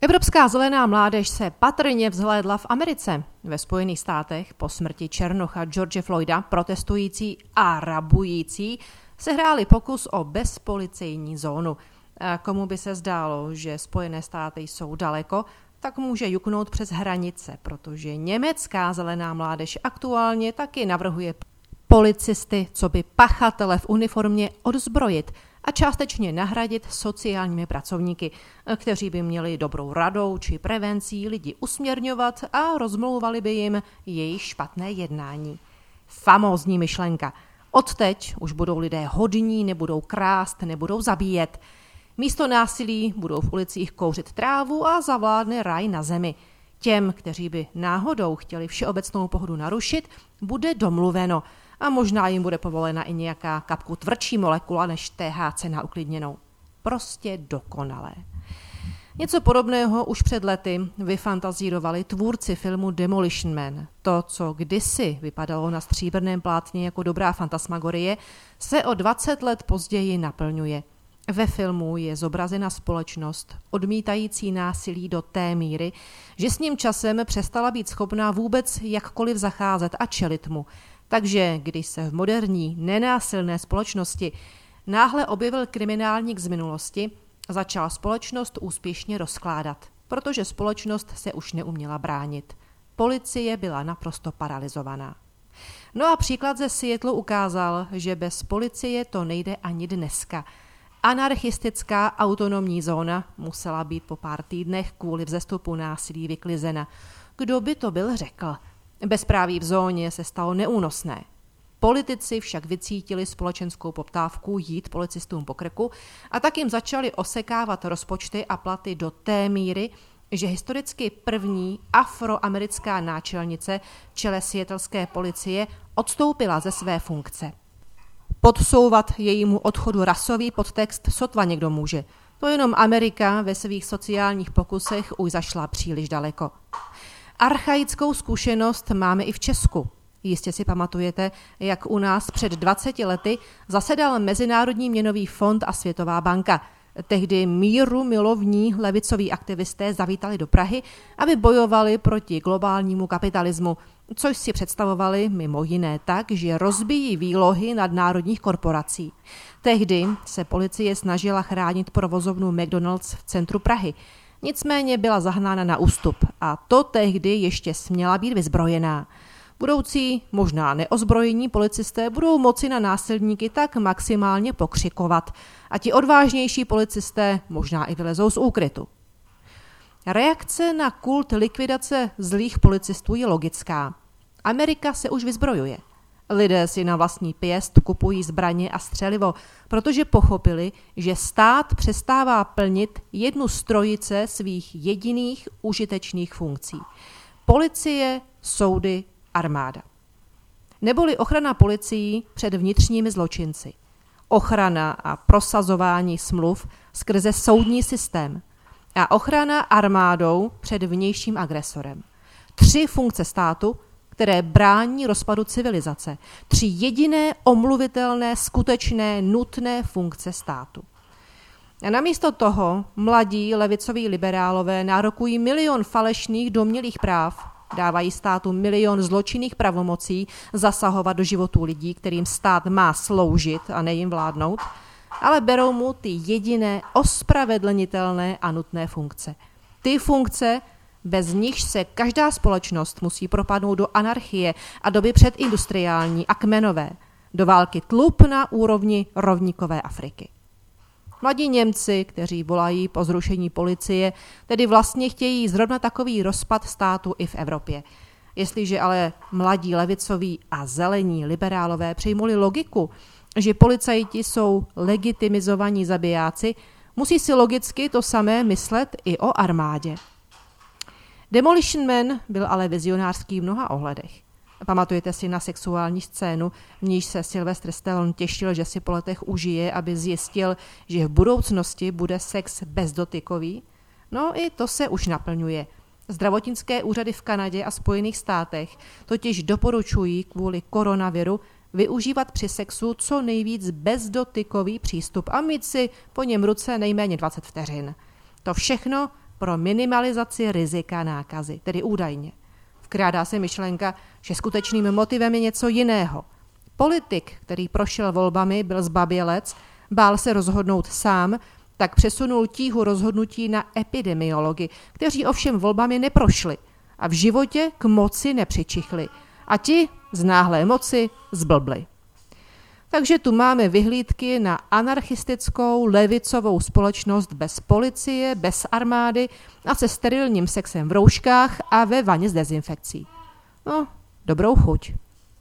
Evropská zelená mládež se patrně vzhlédla v Americe. Ve Spojených státech po smrti Černocha George Floyda protestující a rabující se hráli pokus o bezpolicejní zónu. A komu by se zdálo, že Spojené státy jsou daleko, tak může juknout přes hranice, protože německá zelená mládež aktuálně taky navrhuje policisty, co by pachatele v uniformě odzbrojit – a částečně nahradit sociálními pracovníky, kteří by měli dobrou radou či prevencí lidi usměrňovat a rozmlouvali by jim jejich špatné jednání. Famózní myšlenka. Odteď už budou lidé hodní, nebudou krást, nebudou zabíjet. Místo násilí budou v ulicích kouřit trávu a zavládne raj na zemi. Těm, kteří by náhodou chtěli všeobecnou pohodu narušit, bude domluveno – a možná jim bude povolena i nějaká kapku tvrdší molekula než THC na uklidněnou. Prostě dokonalé. Něco podobného už před lety vyfantazírovali tvůrci filmu Demolition Man. To, co kdysi vypadalo na stříbrném plátně jako dobrá fantasmagorie, se o 20 let později naplňuje. Ve filmu je zobrazena společnost odmítající násilí do té míry, že s ním časem přestala být schopná vůbec jakkoliv zacházet a čelit mu. Takže když se v moderní, nenásilné společnosti náhle objevil kriminálník z minulosti, začal společnost úspěšně rozkládat, protože společnost se už neuměla bránit. Policie byla naprosto paralizovaná. No a příklad ze Seattle ukázal, že bez policie to nejde ani dneska. Anarchistická autonomní zóna musela být po pár týdnech kvůli vzestupu násilí vyklizena. Kdo by to byl řekl? Bezpráví v zóně se stalo neúnosné. Politici však vycítili společenskou poptávku jít policistům po krku a tak jim začali osekávat rozpočty a platy do té míry, že historicky první afroamerická náčelnice čele světelské policie odstoupila ze své funkce. Podsouvat jejímu odchodu rasový podtext sotva někdo může. To jenom Amerika ve svých sociálních pokusech už zašla příliš daleko. Archaickou zkušenost máme i v Česku. Jistě si pamatujete, jak u nás před 20 lety zasedal Mezinárodní měnový fond a Světová banka. Tehdy míru milovní levicoví aktivisté zavítali do Prahy, aby bojovali proti globálnímu kapitalismu, což si představovali mimo jiné tak, že rozbíjí výlohy nadnárodních korporací. Tehdy se policie snažila chránit provozovnu McDonald's v centru Prahy. Nicméně byla zahnána na ústup a to tehdy ještě směla být vyzbrojená. Budoucí, možná neozbrojení policisté budou moci na násilníky tak maximálně pokřikovat a ti odvážnější policisté možná i vylezou z úkrytu. Reakce na kult likvidace zlých policistů je logická. Amerika se už vyzbrojuje. Lidé si na vlastní pěst kupují zbraně a střelivo, protože pochopili, že stát přestává plnit jednu z trojice svých jediných užitečných funkcí. Policie, soudy, armáda. Neboli ochrana policií před vnitřními zločinci. Ochrana a prosazování smluv skrze soudní systém. A ochrana armádou před vnějším agresorem. Tři funkce státu, které brání rozpadu civilizace. Tři jediné omluvitelné, skutečné, nutné funkce státu. A namísto toho mladí levicoví liberálové nárokují milion falešných domělých práv, dávají státu milion zločinných pravomocí zasahovat do životů lidí, kterým stát má sloužit a ne jim vládnout, ale berou mu ty jediné ospravedlnitelné a nutné funkce. Ty funkce, bez nich se každá společnost musí propadnout do anarchie a doby předindustriální a kmenové, do války tlup na úrovni rovníkové Afriky. Mladí Němci, kteří volají po zrušení policie, tedy vlastně chtějí zrovna takový rozpad státu i v Evropě. Jestliže ale mladí levicoví a zelení liberálové přijmuli logiku, že policajti jsou legitimizovaní zabijáci, musí si logicky to samé myslet i o armádě. Demolition Man byl ale vizionářský v mnoha ohledech. Pamatujete si na sexuální scénu, v níž se Sylvester Stallone těšil, že si po letech užije, aby zjistil, že v budoucnosti bude sex bezdotykový? No i to se už naplňuje. Zdravotnické úřady v Kanadě a Spojených státech totiž doporučují kvůli koronaviru využívat při sexu co nejvíc bezdotykový přístup a mít si po něm ruce nejméně 20 vteřin. To všechno pro minimalizaci rizika nákazy, tedy údajně. Vkrádá se myšlenka, že skutečným motivem je něco jiného. Politik, který prošel volbami, byl zbabělec, bál se rozhodnout sám, tak přesunul tíhu rozhodnutí na epidemiology, kteří ovšem volbami neprošli a v životě k moci nepřičichli. A ti z náhlé moci zblbli. Takže tu máme vyhlídky na anarchistickou levicovou společnost bez policie, bez armády a se sterilním sexem v rouškách a ve vaně s dezinfekcí. No, dobrou chuť.